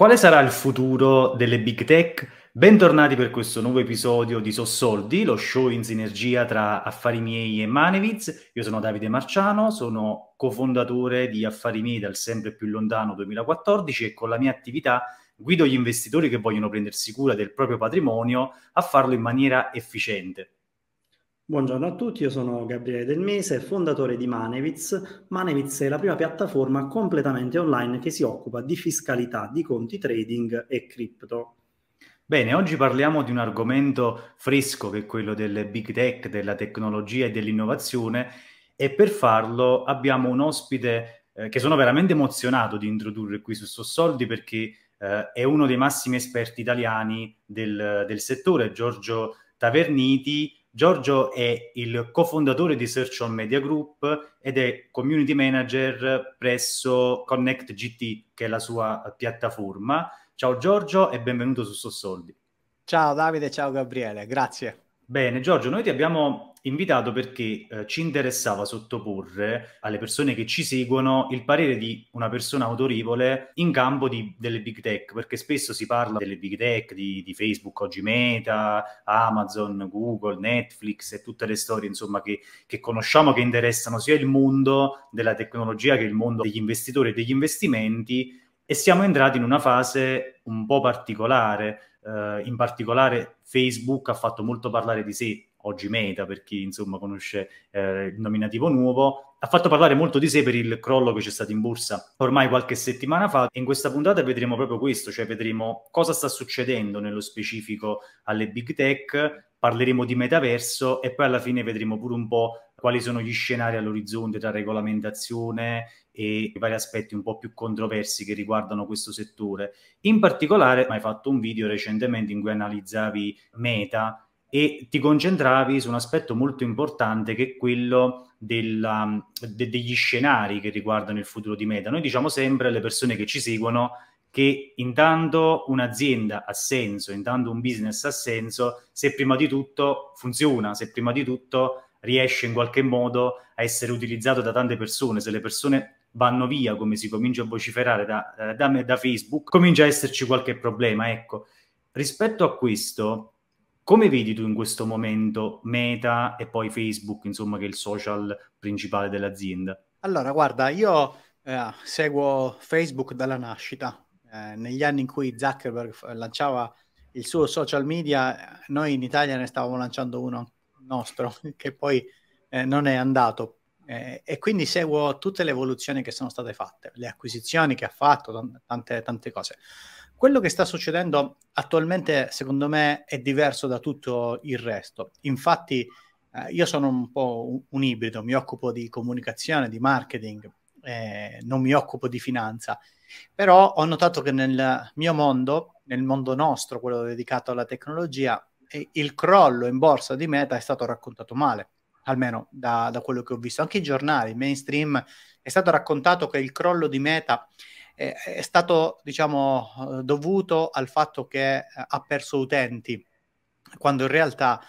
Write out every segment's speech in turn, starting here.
Quale sarà il futuro delle big tech? Bentornati per questo nuovo episodio di Sossoldi, lo show in sinergia tra Affari Miei e Maneviz. Io sono Davide Marciano, sono cofondatore di Affari Miei dal sempre più lontano 2014 e con la mia attività guido gli investitori che vogliono prendersi cura del proprio patrimonio a farlo in maniera efficiente. Buongiorno a tutti, io sono Gabriele Del Mese, fondatore di Maneviz. Maneviz è la prima piattaforma completamente online che si occupa di fiscalità, di conti trading e cripto. Bene, oggi parliamo di un argomento fresco che è quello delle big tech, della tecnologia e dell'innovazione e per farlo abbiamo un ospite eh, che sono veramente emozionato di introdurre qui su Sossoldi perché eh, è uno dei massimi esperti italiani del, del settore, Giorgio Taverniti, Giorgio è il cofondatore di Search on Media Group ed è community manager presso Connect GT, che è la sua piattaforma. Ciao Giorgio e benvenuto su Sossoldi. Ciao Davide, ciao Gabriele, grazie. Bene, Giorgio, noi ti abbiamo invitato perché eh, ci interessava sottoporre alle persone che ci seguono il parere di una persona autorevole in campo di, delle big tech, perché spesso si parla delle big tech, di, di, Facebook, oggi Meta, Amazon, Google, Netflix e tutte le storie insomma che, che conosciamo che interessano sia il mondo della tecnologia che il mondo degli investitori e degli investimenti e siamo entrati in una fase un po' particolare Uh, in particolare Facebook ha fatto molto parlare di sé, oggi Meta per chi insomma conosce eh, il nominativo nuovo, ha fatto parlare molto di sé per il crollo che c'è stato in borsa ormai qualche settimana fa. E in questa puntata vedremo proprio questo, cioè vedremo cosa sta succedendo nello specifico alle big tech, parleremo di metaverso e poi alla fine vedremo pure un po' quali sono gli scenari all'orizzonte tra regolamentazione e i vari aspetti un po' più controversi che riguardano questo settore. In particolare, hai fatto un video recentemente in cui analizzavi Meta e ti concentravi su un aspetto molto importante che è quello della, de, degli scenari che riguardano il futuro di Meta. Noi diciamo sempre alle persone che ci seguono che intanto un'azienda ha senso, intanto un business ha senso, se prima di tutto funziona, se prima di tutto riesce in qualche modo a essere utilizzato da tante persone, se le persone vanno via, come si comincia a vociferare da, eh, da, da Facebook, comincia a esserci qualche problema. Ecco, rispetto a questo, come vedi tu in questo momento Meta e poi Facebook, insomma, che è il social principale dell'azienda? Allora, guarda, io eh, seguo Facebook dalla nascita. Eh, negli anni in cui Zuckerberg lanciava il suo social media, noi in Italia ne stavamo lanciando uno nostro, che poi eh, non è andato eh, e quindi seguo tutte le evoluzioni che sono state fatte, le acquisizioni che ha fatto, tante, tante cose. Quello che sta succedendo attualmente, secondo me, è diverso da tutto il resto. Infatti, eh, io sono un po' un, un, ibrido, mi occupo di comunicazione, di marketing, eh, non mi occupo di finanza, però ho notato che nel mio mondo, nel mondo nostro, quello dedicato alla tecnologia, il crollo in borsa di Meta è stato raccontato male almeno da, da, quello che ho visto. Anche i giornali, mainstream, è stato raccontato che il crollo di Meta è, è stato, diciamo, eh, dovuto al fatto che eh, ha perso utenti, quando in realtà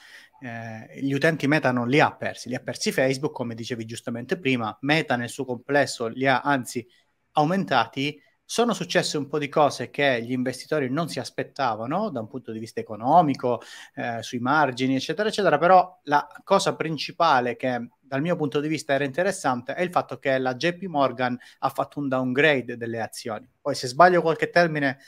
eh, gli utenti Meta non li ha persi, li ha persi Facebook, come dicevi giustamente prima, Meta nel suo complesso li ha anzi aumentati sono successe un po' di cose che gli investitori non si aspettavano da un punto di vista economico, eh, sui margini, eccetera, eccetera, però la cosa principale che dal mio punto di vista era interessante è il fatto che la JP Morgan ha fatto un downgrade delle azioni. Poi se sbaglio qualche termine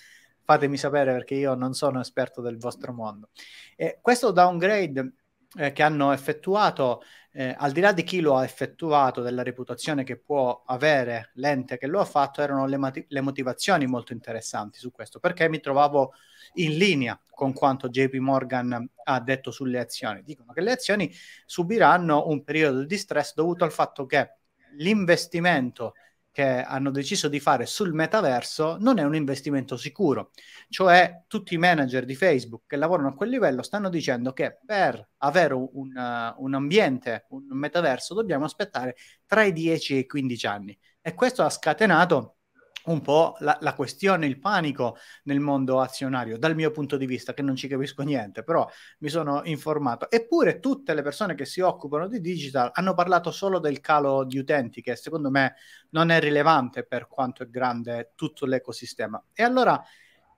fatemi sapere perché io non sono esperto del vostro mondo. E questo downgrade eh, che hanno effettuato eh, al di là di chi lo ha effettuato, della reputazione che può avere l'ente che lo ha fatto, erano le, mati- le motivazioni molto interessanti su questo, perché mi trovavo in linea con quanto JP Morgan ha detto sulle azioni. Dicono che le azioni subiranno un periodo di stress dovuto al fatto che l'investimento che hanno deciso di fare sul metaverso non è un investimento sicuro. Cioè tutti i manager di Facebook che lavorano a quel livello stanno dicendo che per avere un, uh, un ambiente, un metaverso, dobbiamo aspettare tra i 10 e i 15 anni. E questo ha scatenato un po' la, la, questione, il panico nel mondo azionario, dal mio punto di vista, che non ci capisco niente, però mi sono informato. Eppure tutte le persone che si occupano di digital hanno parlato solo del calo di utenti, che secondo me non è rilevante per quanto è grande tutto l'ecosistema. E allora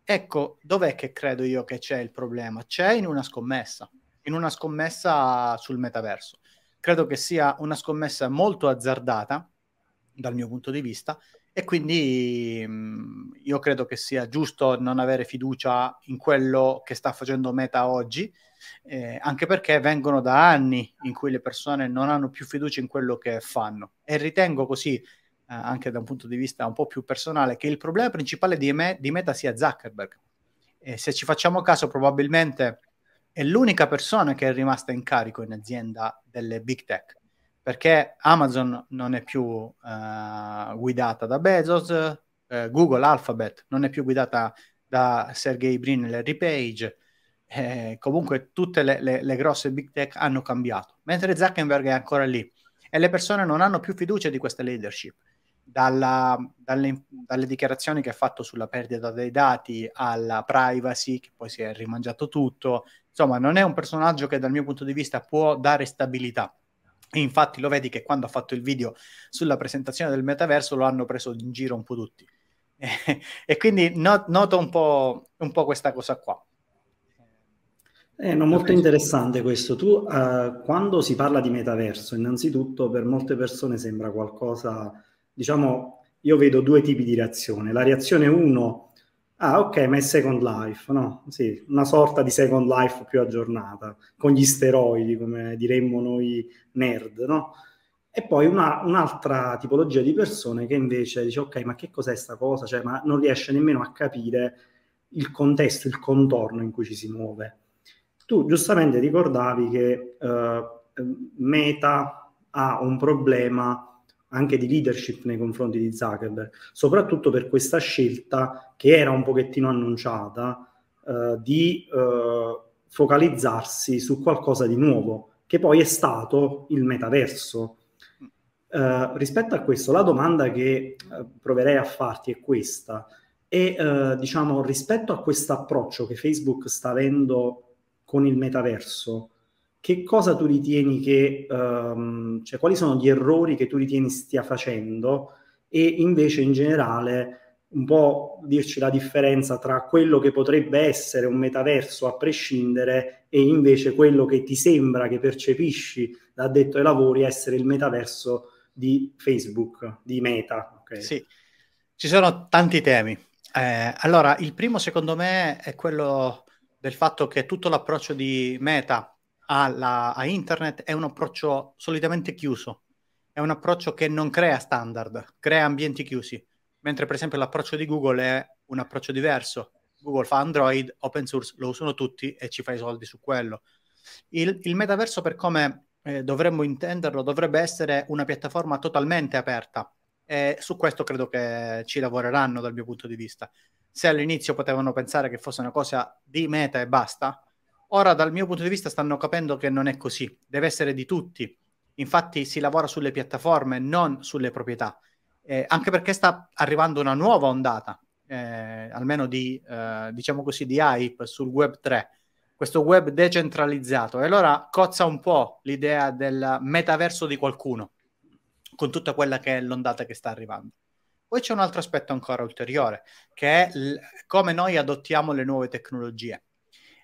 ecco, dov'è che credo io che c'è il problema? C'è in una scommessa, in una scommessa sul metaverso. Credo che sia una scommessa molto azzardata dal mio punto di vista e quindi mh, mm, io credo che sia giusto non avere fiducia in quello che sta facendo Meta oggi, eh, anche perché vengono da anni in cui le persone non hanno più fiducia in quello che fanno. E ritengo così, eh, anche da un punto di vista un po' più personale, che il problema principale di, me- di Meta sia Zuckerberg. E se ci facciamo caso, probabilmente è l'unica persona che è rimasta in carico in azienda delle big tech perché Amazon non è più uh, guidata da Bezos, uh, Google Alphabet non è più guidata da Sergey Brin e Larry Page, eh, comunque tutte le, le, le, grosse big tech hanno cambiato, mentre Zuckerberg è ancora lì. E le persone non hanno più fiducia di questa leadership. Dalla, dalle, dalle, dichiarazioni che ha fatto sulla perdita dei dati alla privacy, che poi si è rimangiato tutto, insomma non è un personaggio che dal mio punto di vista può dare stabilità infatti lo vedi che quando ha fatto il video sulla presentazione del metaverso lo hanno preso in giro un po' tutti. e quindi no, noto un po', un po' questa cosa qua. Eh, no, molto interessante questo. Tu, uh, quando si parla di metaverso, innanzitutto per molte persone sembra qualcosa, diciamo, io vedo due tipi di reazione. La reazione 1 Ah, ok, ma è Second Life, no? Sì, una sorta di Second Life più aggiornata, con gli steroidi, come diremmo noi nerd, no? E poi una, un'altra tipologia di persone che invece dice, ok, ma che cos'è sta cosa? Cioè, ma non riesce nemmeno a capire il contesto, il contorno in cui ci si muove. Tu giustamente ricordavi che uh, Meta ha un problema anche di leadership nei confronti di Zuckerberg, soprattutto per questa scelta che era un pochettino annunciata eh, di eh, focalizzarsi su qualcosa di nuovo, che poi è stato il metaverso. Eh, rispetto a questo, la domanda che eh, proverei a farti è questa. E eh, diciamo, rispetto a questo approccio che Facebook sta avendo con il metaverso, che cosa tu ritieni che, um, cioè quali sono gli errori che tu ritieni stia facendo e invece in generale un po' dirci la differenza tra quello che potrebbe essere un metaverso a prescindere e invece quello che ti sembra che percepisci da detto ai lavori essere il metaverso di Facebook, di Meta. Okay. Sì, ci sono tanti temi. Eh, allora, il primo secondo me è quello del fatto che tutto l'approccio di Meta alla, a internet è un approccio solitamente chiuso, è un approccio che non crea standard, crea ambienti chiusi, mentre per esempio l'approccio di Google è un approccio diverso. Google fa Android, open source, lo usano tutti e ci fa i soldi su quello. Il, il metaverso, per come eh, dovremmo intenderlo, dovrebbe essere una piattaforma totalmente aperta e su questo credo che ci lavoreranno dal mio punto di vista. Se all'inizio potevano pensare che fosse una cosa di meta e basta, Ora, dal mio punto di vista, stanno capendo che non è così, deve essere di tutti. Infatti, si lavora sulle piattaforme, non sulle proprietà, eh, anche perché sta arrivando una nuova ondata, eh, almeno di, eh, diciamo così, di hype sul web 3, questo web decentralizzato. E allora cozza un po' l'idea del metaverso di qualcuno, con tutta quella che è l'ondata che sta arrivando. Poi c'è un altro aspetto ancora ulteriore, che è l- come noi adottiamo le nuove tecnologie.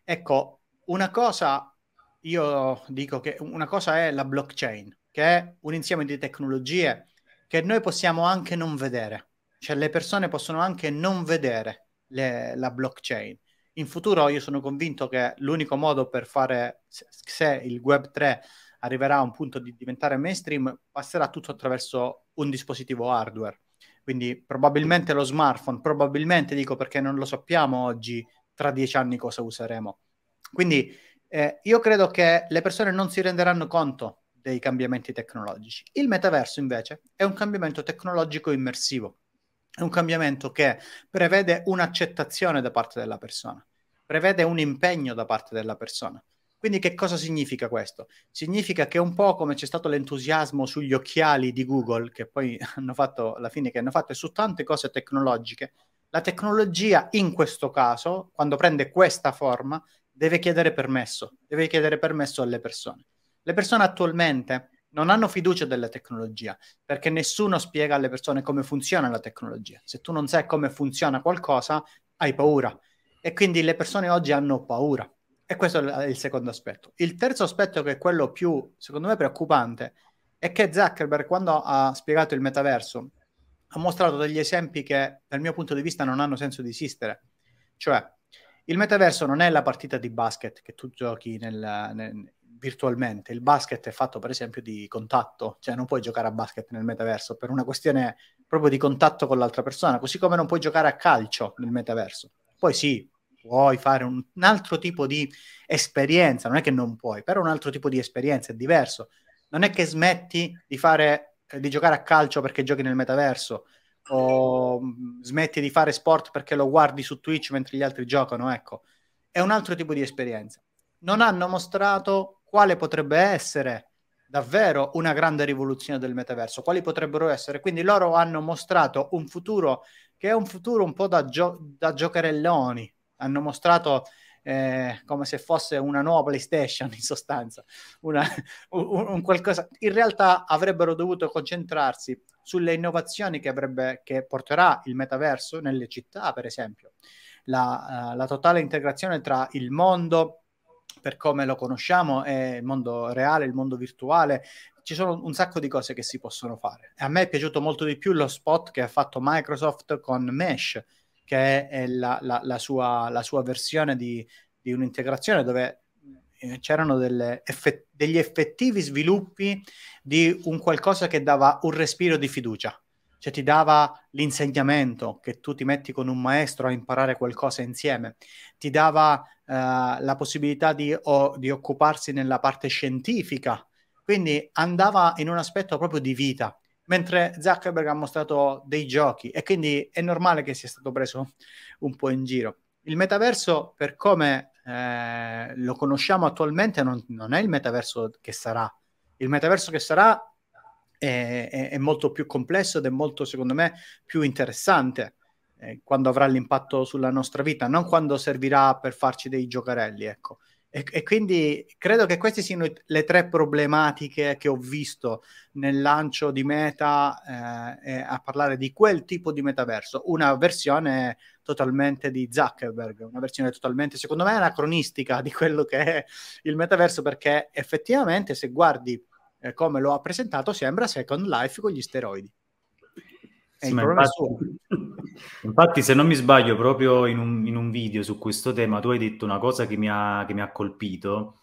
Ecco, una cosa, io dico che una cosa è la blockchain, che è un insieme di tecnologie che noi possiamo anche non vedere, cioè le persone possono anche non vedere le, la blockchain. In futuro io sono convinto che l'unico modo per fare, se, se il Web 3 arriverà a un punto di diventare mainstream, passerà tutto attraverso un dispositivo hardware. Quindi probabilmente lo smartphone, probabilmente dico perché non lo sappiamo oggi, tra dieci anni cosa useremo. Quindi eh, io credo che le persone non si renderanno conto dei cambiamenti tecnologici. Il metaverso invece è un cambiamento tecnologico immersivo, è un cambiamento che prevede un'accettazione da parte della persona, prevede un impegno da parte della persona. Quindi che cosa significa questo? Significa che un po' come c'è stato l'entusiasmo sugli occhiali di Google, che poi hanno fatto alla fine che hanno fatto su tante cose tecnologiche, la tecnologia in questo caso, quando prende questa forma, deve chiedere permesso, deve chiedere permesso alle persone. Le persone attualmente non hanno fiducia della tecnologia perché nessuno spiega alle persone come funziona la tecnologia. Se tu non sai come funziona qualcosa, hai paura e quindi le persone oggi hanno paura. E questo è il secondo aspetto. Il terzo aspetto, che è quello più, secondo me, preoccupante, è che Zuckerberg, quando ha spiegato il metaverso, ha mostrato degli esempi che, dal mio punto di vista, non hanno senso di esistere. Cioè, il metaverso non è la partita di basket che tu giochi nel, nel, virtualmente. Il basket è fatto, per esempio, di contatto, cioè non puoi giocare a basket nel metaverso per una questione proprio di contatto con l'altra persona, così come non puoi giocare a calcio nel metaverso. Poi sì, puoi fare un, un altro tipo di esperienza, non è che non puoi, però un altro tipo di esperienza è diverso. Non è che smetti di fare eh, di giocare a calcio perché giochi nel metaverso o mm, smetti di fare sport perché lo guardi su Twitch mentre gli altri giocano, ecco. È un altro tipo di esperienza. Non hanno mostrato quale potrebbe essere davvero una grande rivoluzione del metaverso, quali potrebbero essere. Quindi loro hanno mostrato un futuro che è un futuro un po' da, gio- da giocherelloni, hanno mostrato eh, come se fosse una nuova PlayStation in sostanza, una, un, un, qualcosa. In realtà avrebbero dovuto concentrarsi sulle innovazioni che, avrebbe, che porterà il metaverso nelle città, per esempio, la, uh, la totale integrazione tra il mondo per come lo conosciamo, è il mondo reale, il mondo virtuale. Ci sono un sacco di cose che si possono fare. A me è piaciuto molto di più lo spot che ha fatto Microsoft con Mesh, che è la, la, la, sua, la sua, versione di, di, un'integrazione dove eh, c'erano effett- degli effettivi sviluppi di un qualcosa che dava un respiro di fiducia. Cioè ti dava l'insegnamento che tu ti metti con un maestro a imparare qualcosa insieme, ti dava eh, la possibilità di, o, di occuparsi nella parte scientifica, quindi andava in un aspetto proprio di vita, mentre Zuckerberg ha mostrato dei giochi e quindi è normale che sia stato preso un po' in giro. Il metaverso, per come eh, lo conosciamo attualmente, non, non, è il metaverso che sarà. Il metaverso che sarà è, è, è, molto più complesso ed è molto, secondo me, più interessante eh, quando avrà l'impatto sulla nostra vita, non quando servirà per farci dei giocarelli, ecco. E, e, quindi credo che queste siano le tre problematiche che ho visto nel lancio di Meta eh, a parlare di quel tipo di metaverso, una versione totalmente di Zuckerberg, una versione totalmente, secondo me, anacronistica di quello che è il metaverso, perché effettivamente se guardi eh, come lo ha presentato, sembra Second Life con gli steroidi. Sì, infatti, infatti, se non mi sbaglio, proprio in un, in un, video su questo tema, tu hai detto una cosa che mi ha, che mi ha colpito,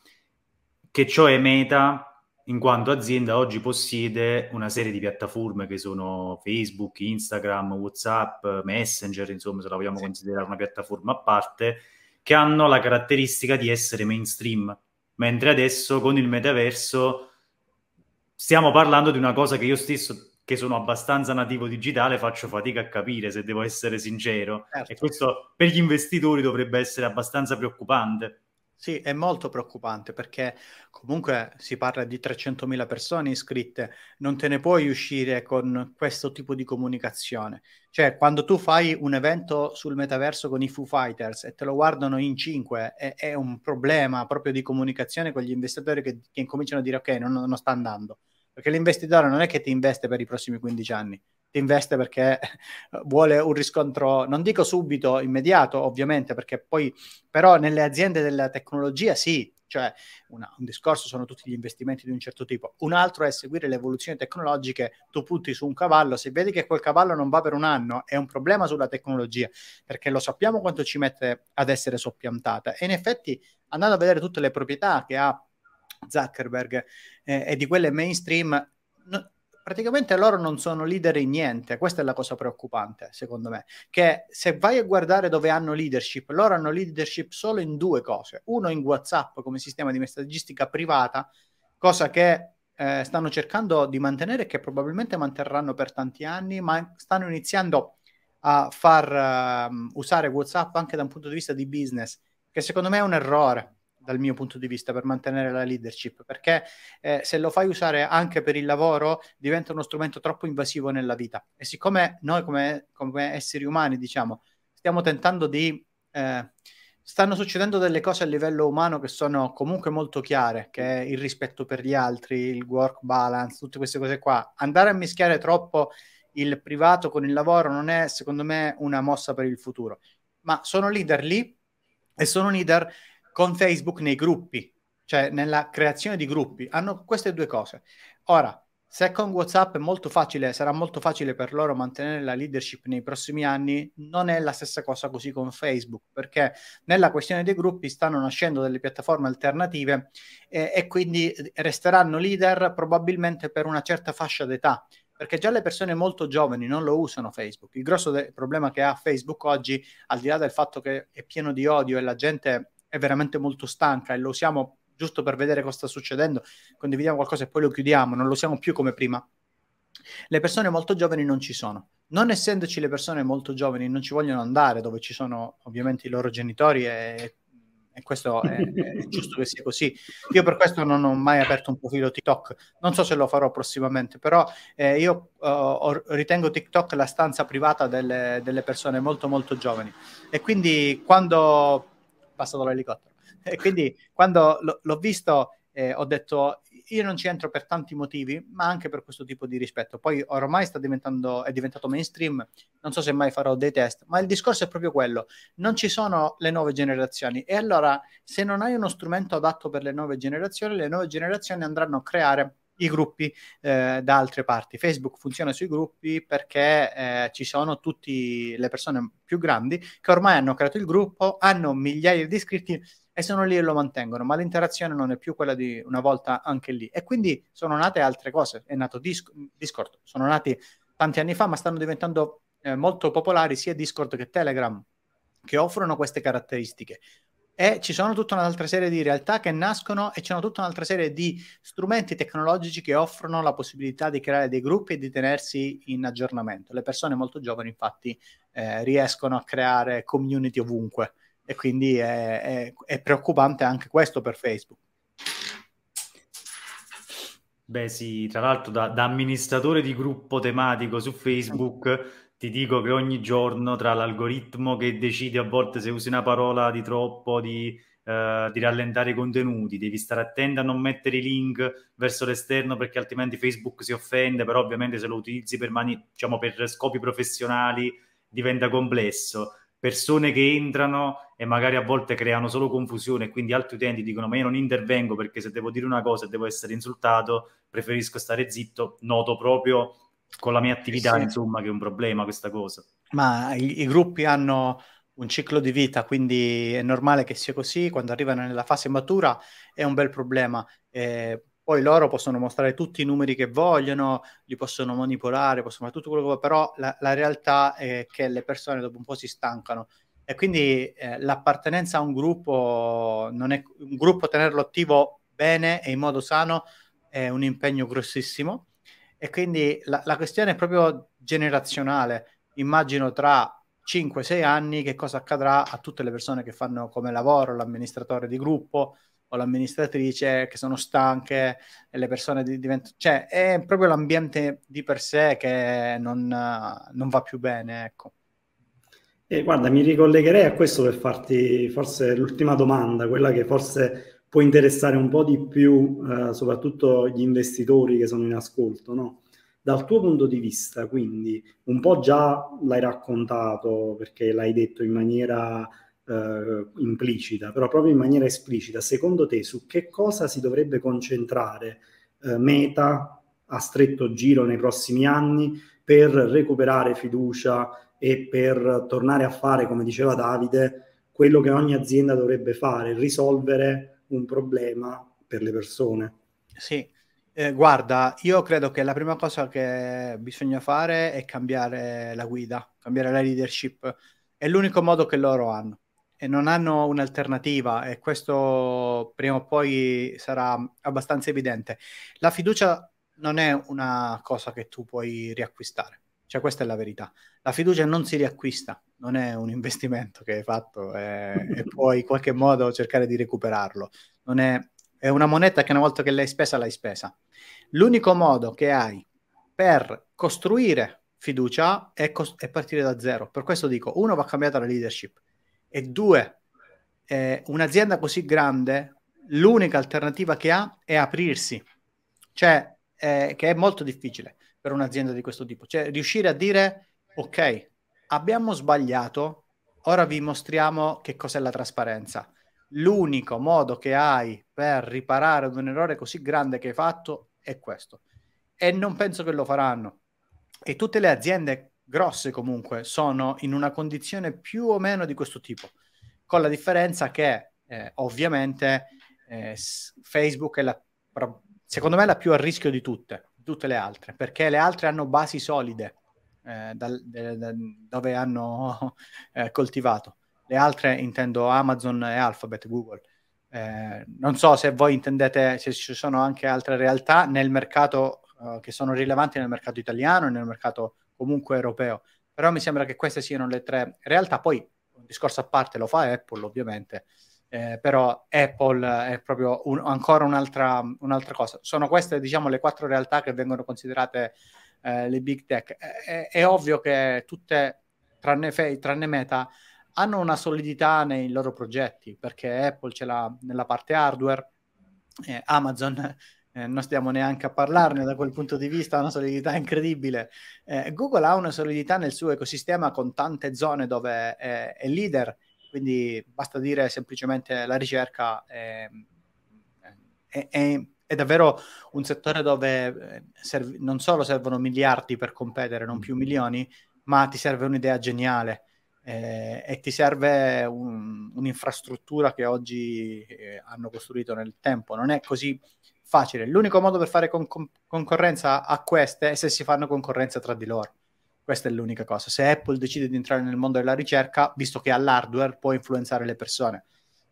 che cioè Meta, in quanto azienda, oggi possiede una serie di piattaforme che sono Facebook, Instagram, WhatsApp, Messenger, insomma, se la vogliamo sì. considerare una piattaforma a parte, che hanno la caratteristica di essere mainstream, mentre adesso con il metaverso stiamo parlando di una cosa che io stesso, che sono abbastanza nativo digitale, faccio fatica a capire, se devo essere sincero. Certo. E questo per gli investitori dovrebbe essere abbastanza preoccupante. Sì, è molto preoccupante perché comunque si parla di 300.000 persone iscritte, non te ne puoi uscire con questo tipo di comunicazione. Cioè, quando tu fai un evento sul metaverso con i Foo Fighters e te lo guardano in 5, è, è un problema proprio di comunicazione con gli investitori che, che incominciano a dire ok, non, non sta andando. Perché l'investitore non è che ti investe per i prossimi 15 anni, ti investe perché vuole un riscontro, non dico subito, immediato, ovviamente, perché poi però nelle aziende della tecnologia sì, cioè una, un discorso sono tutti gli investimenti di un certo tipo, un altro è seguire le evoluzioni tecnologiche, tu punti su un cavallo, se vedi che quel cavallo non va per un anno è un problema sulla tecnologia, perché lo sappiamo quanto ci mette ad essere soppiantata. E in effetti andando a vedere tutte le proprietà che ha Zuckerberg eh, e di quelle mainstream, no, praticamente loro non sono leader in niente. Questa è la cosa preoccupante, secondo me. Che se vai a guardare dove hanno leadership, loro hanno leadership solo in due cose. Uno in WhatsApp come sistema di messaggistica privata, cosa che eh, stanno cercando di mantenere e che probabilmente manterranno per tanti anni, ma stanno iniziando a far uh, usare WhatsApp anche da un punto di vista di business, che secondo me è un errore dal mio punto di vista per mantenere la leadership, perché eh, se lo fai usare anche per il lavoro diventa uno strumento troppo invasivo nella vita. E siccome noi come, come esseri umani, diciamo, stiamo tentando di... Eh, stanno succedendo delle cose a livello umano che sono comunque molto chiare, che è il rispetto per gli altri, il work balance, tutte queste cose qua. Andare a mischiare troppo il privato con il lavoro non è, secondo me, una mossa per il futuro. Ma sono leader lì e sono leader con Facebook nei gruppi, cioè nella creazione di gruppi. Hanno queste due cose. Ora, se con WhatsApp è molto facile, sarà molto facile per loro mantenere la leadership nei prossimi anni, non è la stessa cosa così con Facebook, perché nella questione dei gruppi stanno nascendo delle piattaforme alternative eh, e quindi resteranno leader probabilmente per una certa fascia d'età, perché già le persone molto giovani non lo usano Facebook. Il grosso de- problema che ha Facebook oggi, al di là del fatto che è pieno di odio e la gente è veramente molto stanca e lo usiamo giusto per vedere cosa sta succedendo, condividiamo qualcosa e poi lo chiudiamo, non lo siamo più come prima. Le persone molto giovani non ci sono. Non essendoci le persone molto giovani, non ci vogliono andare dove ci sono ovviamente i loro genitori e, e questo è, è, giusto che sia così. Io per questo non ho mai aperto un profilo TikTok, non so se lo farò prossimamente, però eh, io uh, ritengo TikTok la stanza privata delle, delle persone molto molto giovani e quindi quando passato l'elicottero e quindi quando l- l'ho visto eh, ho detto io non ci entro per tanti motivi, ma anche per questo tipo di rispetto. Poi ormai sta diventando, è diventato mainstream, non so se mai farò dei test, ma il discorso è proprio quello. Non ci sono le nuove generazioni e allora se non hai uno strumento adatto per le nuove generazioni, le nuove generazioni andranno a creare i gruppi eh, da altre parti. Facebook funziona sui gruppi perché eh, ci sono tutte le persone più grandi che ormai hanno creato il gruppo, hanno migliaia di iscritti e sono lì e lo mantengono, ma l'interazione non è più quella di una volta anche lì. E quindi sono nate altre cose, è nato Disc- Discord, sono nati tanti anni fa, ma stanno diventando eh, molto popolari sia Discord che Telegram, che offrono queste caratteristiche. E ci sono tutta un'altra serie di realtà che nascono e c'è tutta un'altra serie di strumenti tecnologici che offrono la possibilità di creare dei gruppi e di tenersi in aggiornamento. Le persone molto giovani, infatti, eh, riescono a creare community ovunque e quindi è, è, è preoccupante anche questo per Facebook. Beh sì, tra l'altro da, da, amministratore di gruppo tematico su Facebook ti dico che ogni giorno tra l'algoritmo che decide a volte se usi una parola di troppo, di, uh, di rallentare i contenuti, devi stare attento a non mettere i link verso l'esterno perché altrimenti Facebook si offende, però ovviamente se lo utilizzi per, mani- diciamo, per scopi professionali diventa complesso. Persone che entrano e magari a volte creano solo confusione e quindi altri utenti dicono ma io non intervengo perché se devo dire una cosa e devo essere insultato preferisco stare zitto, noto proprio con la mia attività sì. insomma che è un problema questa cosa. Ma i, i gruppi hanno un ciclo di vita, quindi è normale che sia così, quando arrivano nella fase matura è un bel problema. Eh, poi loro possono mostrare tutti i numeri che vogliono, li possono manipolare, possono fare tutto quello che vogliono, però la, la, realtà è che le persone dopo un po' si stancano e quindi eh, l'appartenenza a un gruppo, non è, un gruppo tenerlo attivo bene e in modo sano è un impegno grossissimo e quindi la, la questione è proprio generazionale. Immagino tra 5-6 anni che cosa accadrà a tutte le persone che fanno come lavoro l'amministratore di gruppo, o l'amministratrice che sono stanche e le persone diventano... Cioè, è proprio l'ambiente di per sé che non, non va più bene, ecco. Eh, guarda, mi ricollegherei a questo per farti forse l'ultima domanda, quella che forse può interessare un po' di più, eh, soprattutto gli investitori che sono in ascolto, no? Dal tuo punto di vista, quindi, un po' già l'hai raccontato perché l'hai detto in maniera eh, implicita, però proprio in maniera esplicita, secondo te su che cosa si dovrebbe concentrare eh, Meta a stretto giro nei prossimi anni per recuperare fiducia e per tornare a fare, come diceva Davide, quello che ogni azienda dovrebbe fare, risolvere un problema per le persone? Sì, eh, guarda, io credo che la prima cosa che bisogna fare è cambiare la guida, cambiare la leadership. È l'unico modo che loro hanno e non hanno un'alternativa e questo prima o poi sarà abbastanza evidente. La fiducia non è una cosa che tu puoi riacquistare, cioè questa è la verità. La fiducia non si riacquista, non è un investimento che hai fatto e, e puoi in qualche modo cercare di recuperarlo. È, è una moneta che una volta che l'hai spesa l'hai spesa. L'unico modo che hai per costruire fiducia è, cos- è partire da zero. Per questo dico, uno va cambiata la leadership e due, eh, un'azienda così grande, l'unica alternativa che ha è aprirsi, cioè eh, che è molto difficile per un'azienda di questo tipo, cioè riuscire a dire ok, abbiamo sbagliato, ora vi mostriamo che cos'è la trasparenza. L'unico modo che hai per riparare ad un errore così grande che hai fatto è questo. E non penso che lo faranno. E tutte le aziende grosse comunque sono in una condizione più o meno di questo tipo, con la differenza che eh, ovviamente eh, Facebook è la, secondo me la più a rischio di tutte, tutte le altre, perché le altre hanno basi solide eh, dal, de, de, dove hanno eh, coltivato. Le altre intendo Amazon e Alphabet, Google. Eh, non so se voi intendete se ci sono anche altre realtà nel mercato uh, che sono rilevanti nel mercato italiano e nel mercato comunque europeo. Però mi sembra che queste siano le tre realtà. Poi un discorso a parte lo fa Apple, ovviamente. Eh, però Apple è proprio un, ancora un'altra, un'altra, cosa. Sono queste, diciamo, le quattro realtà che vengono considerate eh, le big tech. È, è, ovvio che tutte, tranne, tranne Meta, hanno una solidità nei loro progetti, perché Apple ce l'ha nella parte hardware, eh, Amazon eh, non stiamo neanche a parlarne da quel punto di vista, ha una solidità incredibile. Eh, Google ha una solidità nel suo ecosistema con tante zone dove è leader, quindi basta dire semplicemente la ricerca è, è, è davvero un settore dove eh, serv- non solo servono miliardi per competere, non più milioni, ma ti serve un'idea geniale. Eh, e ti serve un, un'infrastruttura che oggi eh, hanno costruito nel tempo. Non è così facile. L'unico modo per fare con- concorrenza a queste è se si fanno concorrenza tra di loro. Questa è l'unica cosa. Se Apple decide di entrare nel mondo della ricerca, visto che ha l'hardware, può influenzare le persone,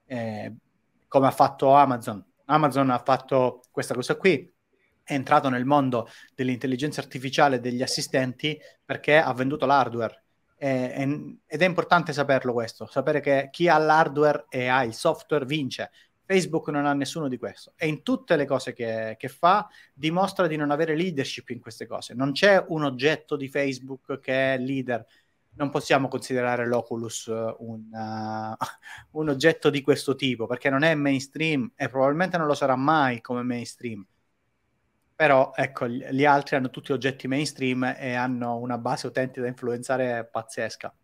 eh, come ha fatto Amazon. Amazon ha fatto questa cosa qui, è entrato nel mondo dell'intelligenza artificiale degli assistenti perché ha venduto l'hardware. ed è importante saperlo questo, sapere che chi ha l'hardware e ha il software vince. Facebook non ha nessuno di questo e in tutte le cose che, che, fa dimostra di non avere leadership in queste cose. Non c'è un oggetto di Facebook che è leader. Non possiamo considerare l'Oculus un, uh, un oggetto di questo tipo perché non è mainstream e probabilmente non lo sarà mai come mainstream. Però ecco, gli altri hanno tutti oggetti mainstream e hanno una base utenti da influenzare pazzesca.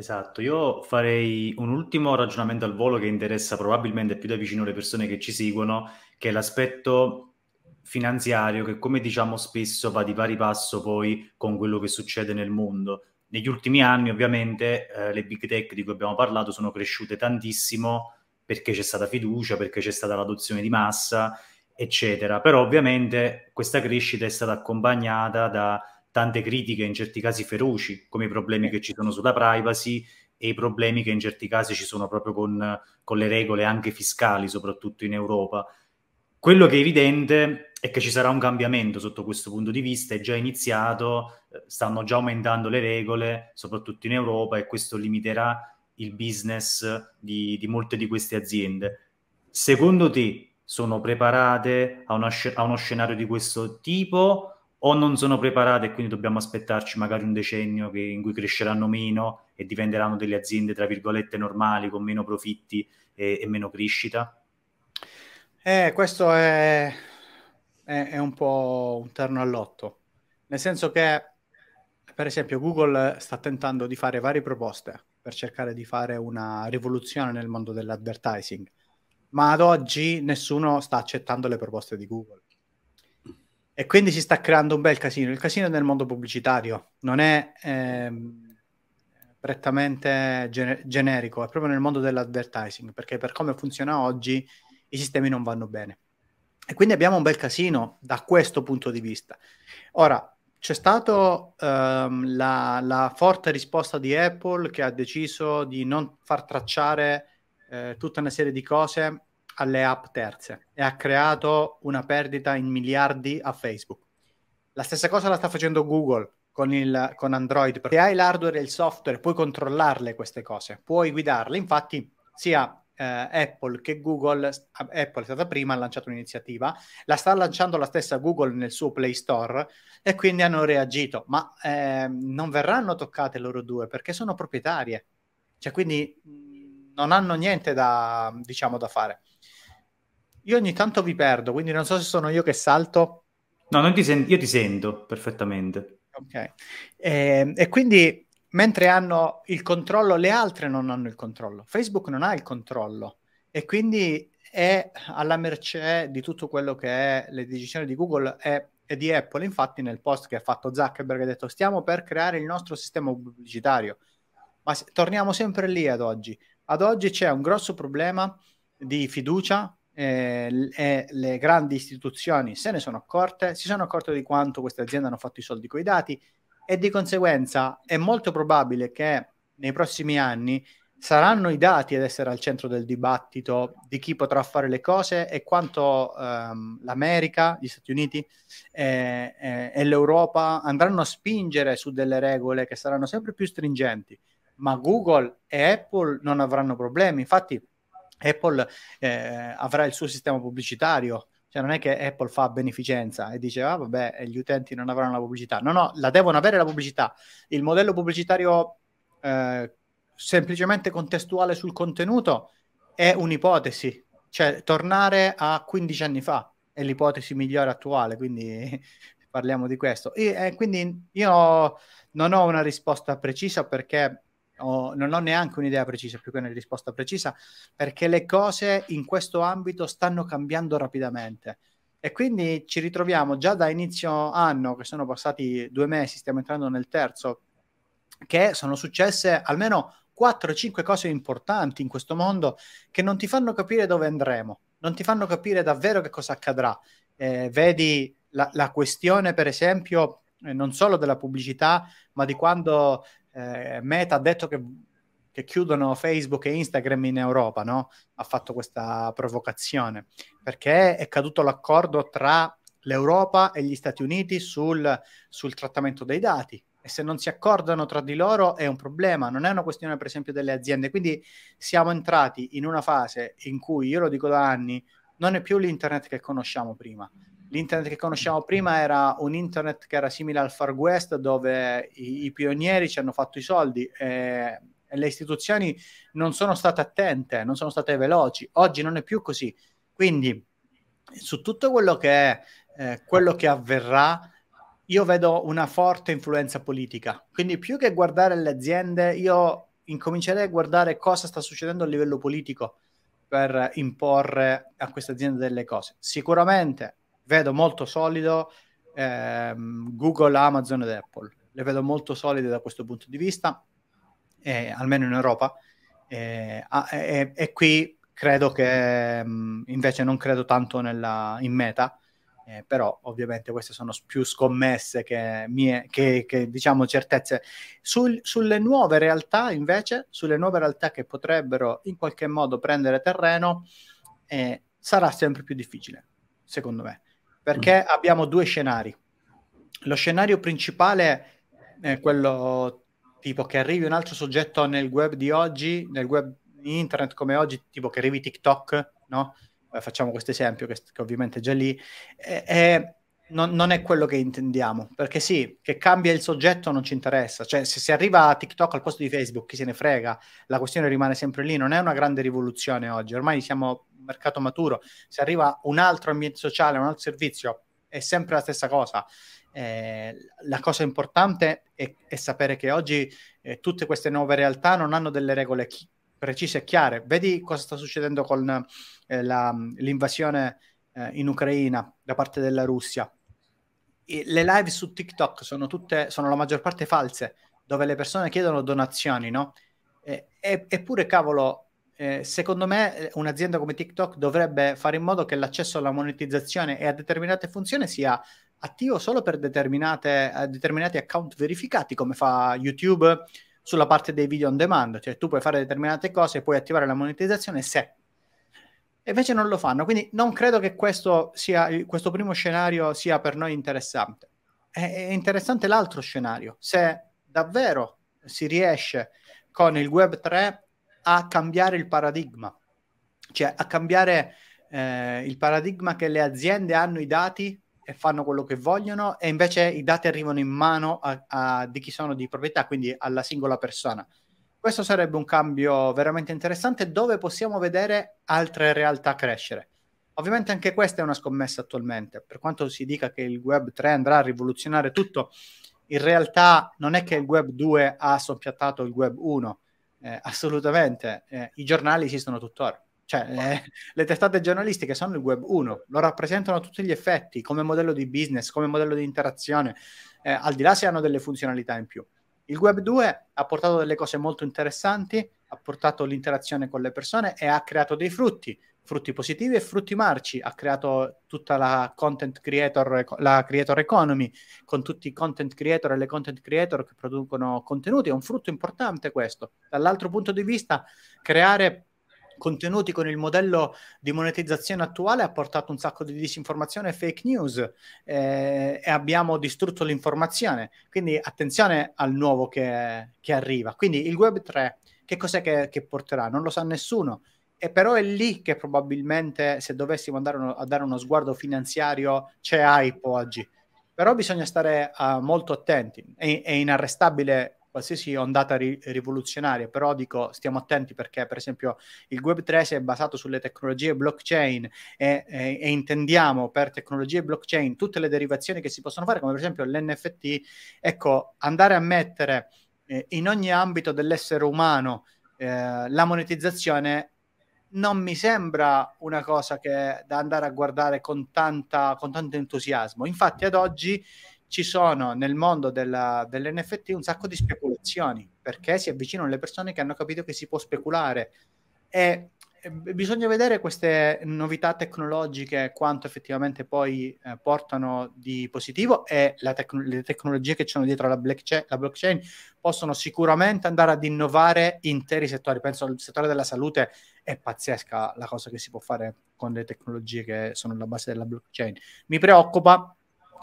Esatto, io farei un ultimo ragionamento al volo che interessa probabilmente più da vicino le persone che ci seguono, che è l'aspetto finanziario che come diciamo spesso va di pari passo poi con quello che succede nel mondo. Negli ultimi anni ovviamente eh, le big tech di cui abbiamo parlato sono cresciute tantissimo perché c'è stata fiducia, perché c'è stata l'adozione di massa, eccetera. Però ovviamente questa crescita è stata accompagnata da tante critiche, in certi casi feroci, come i problemi che ci sono sulla privacy e i problemi che in certi casi ci sono proprio con, con le regole anche fiscali, soprattutto in Europa. Quello che è evidente è che ci sarà un cambiamento sotto questo punto di vista, è già iniziato, eh, stanno già aumentando le regole, soprattutto in Europa, e questo limiterà il business di, di molte di queste aziende. Secondo te sono preparate a, una, a uno scenario di questo tipo o non sono preparate e quindi dobbiamo aspettarci magari un decennio che, in cui cresceranno meno e diventeranno delle aziende, tra virgolette, normali, con meno profitti e, e meno crescita? Eh, questo è, è, è, un po' un terno all'otto, nel senso che, per esempio, Google sta tentando di fare varie proposte per cercare di fare una rivoluzione nel mondo dell'advertising, ma ad oggi nessuno sta accettando le proposte di Google e quindi si sta creando un bel casino. Il casino è nel mondo pubblicitario, non è ehm, prettamente gener- generico, è proprio nel mondo dell'advertising, perché per come funziona oggi i sistemi non vanno bene. E quindi abbiamo un bel casino da questo punto di vista. Ora, c'è stata ehm, la, la, forte risposta di Apple che ha deciso di non far tracciare eh, tutta una serie di cose alle app terze e ha creato una perdita in miliardi a Facebook. La stessa cosa la sta facendo Google con, il, con Android, perché hai l'hardware e il software, puoi controllarle queste cose, puoi guidarle. Infatti, sia eh, Apple che Google, Apple è stata prima, ha lanciato un'iniziativa, la sta lanciando la stessa Google nel suo Play Store e quindi hanno reagito, ma eh, non verranno toccate loro due perché sono proprietarie, cioè quindi non hanno niente da, diciamo, da fare. Io ogni tanto vi perdo, quindi non so se sono io che salto. No, non ti sen- io ti sento perfettamente. Ok. E, e quindi mentre hanno il controllo, le altre non hanno il controllo. Facebook non ha il controllo e quindi è alla mercé di tutto quello che è le decisioni di Google e, e di Apple. Infatti, nel post che ha fatto Zuckerberg ha detto: Stiamo per creare il nostro sistema pubblicitario. Ma se, torniamo sempre lì ad oggi. Ad oggi c'è un grosso problema di fiducia eh, e le grandi istituzioni se ne sono accorte, si sono accorte di quanto queste aziende hanno fatto i soldi con i dati e di conseguenza è molto probabile che nei prossimi anni saranno i dati ad essere al centro del dibattito di chi potrà fare le cose e quanto ehm, l'America, gli Stati Uniti e, e, e, l'Europa andranno a spingere su delle regole che saranno sempre più stringenti. Ma Google e Apple non avranno problemi. Infatti, Apple eh, avrà il suo sistema pubblicitario. Cioè, non è che Apple fa beneficenza e dice, ah, vabbè, gli utenti non avranno la pubblicità. No, no, la devono avere la pubblicità. Il modello pubblicitario eh, semplicemente contestuale sul contenuto è un'ipotesi, cioè tornare a 15 anni fa è l'ipotesi migliore attuale, quindi parliamo di questo. E, e quindi io non ho una risposta precisa perché ho, non ho neanche un'idea precisa, più che una risposta precisa, perché le cose in questo ambito stanno cambiando rapidamente. E quindi ci ritroviamo già da inizio anno, che sono passati due mesi, stiamo entrando nel terzo, che sono successe almeno 4-5 cose importanti in questo mondo che non ti fanno capire dove andremo, non ti fanno capire davvero che cosa accadrà. Eh, vedi la, la, questione, per esempio, eh, non solo della pubblicità, ma di quando eh, Meta ha detto che, che, chiudono Facebook e Instagram in Europa, no? ha fatto questa provocazione, perché è caduto l'accordo tra l'Europa e gli Stati Uniti sul, sul trattamento dei dati e se non si accordano tra di loro è un problema, non è una questione per esempio delle aziende. Quindi siamo entrati in una fase in cui, io lo dico da anni, non è più l'internet che conosciamo prima. L'internet che conosciamo prima era un internet che era simile al Far West dove i, i pionieri ci hanno fatto i soldi e, e le istituzioni non sono state attente, non sono state veloci. Oggi non è più così. Quindi su tutto quello che è eh, quello che avverrà io vedo una forte influenza politica. Quindi più che guardare le aziende, io incomincerei a guardare cosa sta succedendo a livello politico per imporre a queste aziende delle cose. Sicuramente vedo molto solido ehm, Google, Amazon ed Apple. Le vedo molto solide da questo punto di vista, eh, almeno in Europa. Eh, e, e, qui credo che mh, invece non credo tanto nella, in meta eh, però ovviamente queste sono più scommesse che, mie, che, che diciamo certezze. Sul, sulle nuove realtà invece, sulle nuove realtà che potrebbero in qualche modo prendere terreno, eh, sarà sempre più difficile, secondo me, perché abbiamo due scenari. Lo scenario principale è quello tipo che arrivi un altro soggetto nel web di oggi, nel web internet come oggi, tipo che arrivi TikTok, no? Eh, facciamo questo esempio che, che, ovviamente è già lì, è, è, non, non, è quello che intendiamo, perché sì, che cambia il soggetto non ci interessa, cioè se si arriva a TikTok al posto di Facebook, chi se ne frega, la questione rimane sempre lì, non è una grande rivoluzione oggi, ormai siamo un mercato maturo, se arriva un altro ambiente sociale, un altro servizio, è sempre la stessa cosa. Eh, la cosa importante è, è sapere che oggi eh, tutte queste nuove realtà non hanno delle regole chi- precise e chiare. Vedi cosa sta succedendo con eh, la, l'invasione eh, in Ucraina da parte della Russia. E le live su TikTok sono tutte, sono la maggior parte false, dove le persone chiedono donazioni, no? E, eppure, cavolo, eh, secondo me eh, un'azienda come TikTok dovrebbe fare in modo che l'accesso alla monetizzazione e a determinate funzioni sia attivo solo per uh, determinati account verificati, come fa YouTube sulla parte dei video on demand, cioè tu puoi fare determinate cose e puoi attivare la monetizzazione se. E invece non lo fanno, quindi non credo che questo, sia, questo primo scenario sia per noi interessante. È, interessante l'altro scenario, se davvero si riesce con il Web 3 a cambiare il paradigma, cioè a cambiare eh, il paradigma che le aziende hanno i dati e fanno quello che vogliono e invece i dati arrivano in mano a, a, di chi sono di proprietà, quindi alla singola persona. Questo sarebbe un cambio veramente interessante dove possiamo vedere altre realtà crescere. Ovviamente anche questa è una scommessa attualmente, per quanto si dica che il Web 3 andrà a rivoluzionare tutto, in realtà non è che il web 2 ha soppiattato il web 1, eh, assolutamente, eh, i giornali esistono tuttora. Cioè, eh, le testate giornalistiche sono il web 1, lo rappresentano a tutti gli effetti come modello di business, come modello di interazione, eh, al di là se hanno delle funzionalità in più. Il web 2 ha portato delle cose molto interessanti, ha portato l'interazione con le persone e ha creato dei frutti, frutti positivi e frutti marci, ha creato tutta la content creator, la creator economy, con tutti i content creator e le content creator che producono contenuti, è un frutto importante questo. Dall'altro punto di vista, creare contenuti con il modello di monetizzazione attuale ha portato un sacco di disinformazione e fake news eh, e abbiamo distrutto l'informazione. Quindi attenzione al nuovo che, che arriva. Quindi il Web 3, che cos'è che, che porterà? Non lo sa nessuno. E però è lì che probabilmente, se dovessimo andare uno, a dare uno sguardo finanziario, c'è hype oggi. Però bisogna stare uh, molto attenti. È, è inarrestabile qualsiasi ondata ri- rivoluzionaria, però dico stiamo attenti perché per esempio il Web3 si è basato sulle tecnologie blockchain e, e, e, intendiamo per tecnologie blockchain tutte le derivazioni che si possono fare, come per esempio l'NFT, ecco, andare a mettere eh, in ogni ambito dell'essere umano eh, la monetizzazione non mi sembra una cosa che da andare a guardare con, tanta, con tanto entusiasmo. Infatti ad oggi ci sono nel mondo della, dell'NFT un sacco di speculazioni perché si avvicinano le persone che hanno capito che si può speculare e bisogna vedere queste novità tecnologiche quanto effettivamente poi eh, portano di positivo e tec- le tecnologie che c'è dietro la, blackchain, la blockchain possono sicuramente andare ad innovare interi settori. Penso al settore della salute è pazzesca la cosa che si può fare con le tecnologie che sono alla base della blockchain. Mi preoccupa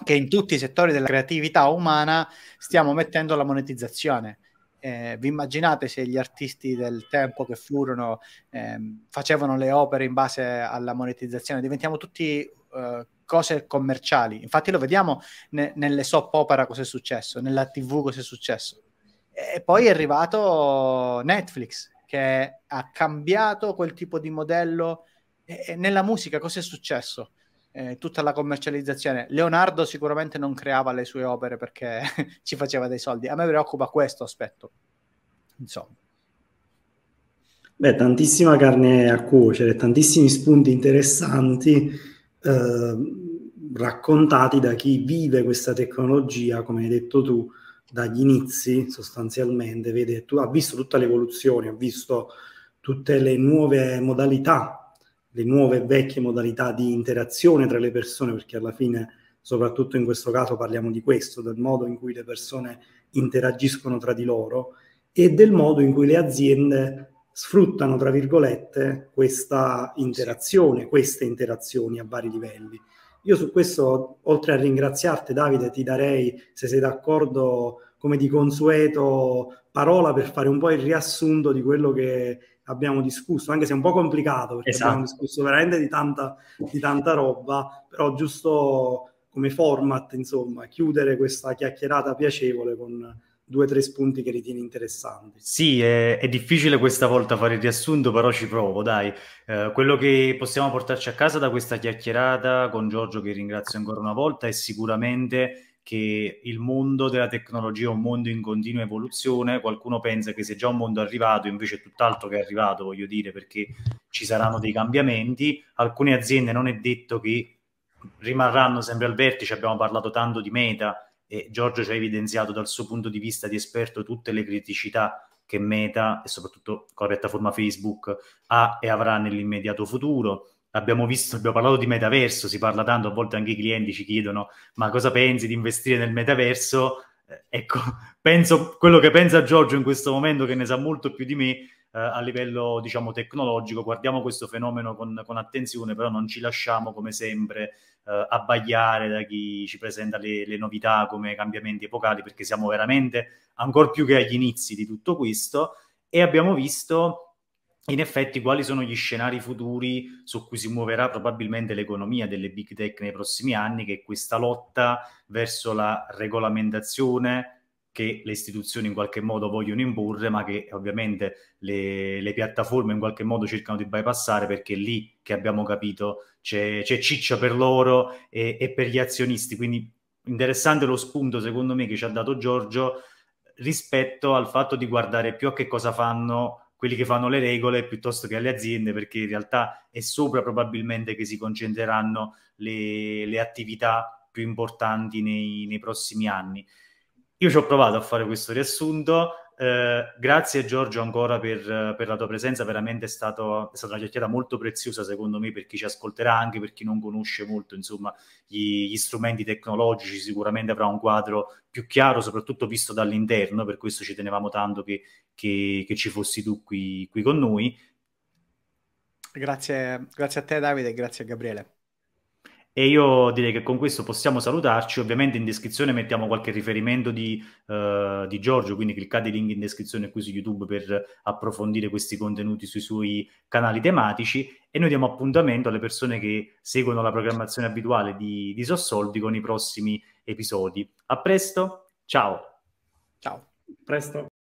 che in tutti i settori della creatività umana stiamo mettendo la monetizzazione. Eh, vi immaginate se gli artisti del tempo che furono eh, facevano le opere in base alla monetizzazione? Diventiamo tutti eh, cose commerciali. Infatti lo vediamo ne- nelle soap opera cosa è successo, nella TV cosa è successo. E poi è arrivato Netflix che ha cambiato quel tipo di modello. E nella musica cosa è successo? Eh, tutta la commercializzazione. Leonardo sicuramente non creava le sue opere perché ci faceva dei soldi. A me preoccupa questo aspetto. Insomma. Beh, tantissima carne a cuocere, tantissimi spunti interessanti eh, raccontati da chi vive questa tecnologia, come hai detto tu, dagli inizi sostanzialmente, vede, tu, ha visto tutta l'evoluzione, ha visto tutte le nuove modalità le nuove e vecchie modalità di interazione tra le persone, perché alla fine, soprattutto in questo caso, parliamo di questo, del modo in cui le persone interagiscono tra di loro e del modo in cui le aziende sfruttano, tra virgolette, questa interazione, queste interazioni a vari livelli. Io su questo, oltre a ringraziarti Davide, ti darei, se sei d'accordo, come di consueto, parola per fare un po' il riassunto di quello che abbiamo discusso, anche se è un po' complicato perché esatto. abbiamo discusso veramente di tanta, di tanta roba, però giusto come format, insomma, chiudere questa chiacchierata piacevole con due o tre spunti che ritieni interessanti. Sì, è, è, difficile questa volta fare il riassunto, però ci provo, dai. Eh, quello che possiamo portarci a casa da questa chiacchierata con Giorgio, che ringrazio ancora una volta, è sicuramente che il mondo della tecnologia è un mondo in continua evoluzione, qualcuno pensa che sia già un mondo arrivato, invece è tutt'altro che è arrivato, voglio dire, perché ci saranno dei cambiamenti. Alcune aziende non è detto che rimarranno sempre al vertice, abbiamo parlato tanto di meta e Giorgio ci ha evidenziato dal suo punto di vista di esperto tutte le criticità che Meta e soprattutto con la piattaforma Facebook ha e avrà nell'immediato futuro abbiamo visto, abbiamo parlato di metaverso, si parla tanto, a volte anche i clienti ci chiedono ma cosa pensi di investire nel metaverso? Eh, ecco, penso quello che pensa Giorgio in questo momento, che ne sa molto più di me eh, a livello, diciamo, tecnologico, guardiamo questo fenomeno con, con attenzione, però non ci lasciamo, come sempre, eh, abbagliare da chi ci presenta le, le novità come cambiamenti epocali, perché siamo veramente ancora più che agli inizi di tutto questo e abbiamo visto in effetti quali sono gli scenari futuri su cui si muoverà probabilmente l'economia delle big tech nei prossimi anni, che è questa lotta verso la regolamentazione che le istituzioni in qualche modo vogliono imporre, ma che ovviamente le, le piattaforme in qualche modo cercano di bypassare perché è lì che abbiamo capito c'è, c'è ciccia per loro e, e per gli azionisti. Quindi interessante lo spunto, secondo me, che ci ha dato Giorgio rispetto al fatto di guardare più a che cosa fanno quelli che fanno le regole piuttosto che alle aziende, perché in realtà è sopra probabilmente che si concentreranno le, le attività più importanti nei, nei prossimi anni. Io ci ho provato a fare questo riassunto. Eh, grazie Giorgio ancora per, per, la tua presenza, veramente è, stato, è, stata una chiacchierata molto preziosa secondo me per chi ci ascolterà, anche per chi non conosce molto insomma, gli, gli, strumenti tecnologici, sicuramente avrà un quadro più chiaro, soprattutto visto dall'interno, per questo ci tenevamo tanto che, che, che ci fossi tu qui, qui con noi. Grazie, grazie a te Davide e grazie a Gabriele. E io direi che con questo possiamo salutarci. Ovviamente in descrizione mettiamo qualche riferimento di, uh, di Giorgio, quindi cliccate i link in descrizione qui su YouTube per approfondire questi contenuti sui suoi canali tematici. E noi diamo appuntamento alle persone che seguono la programmazione abituale di, di Sossoldi con i prossimi episodi. A presto, ciao. Ciao. Presto.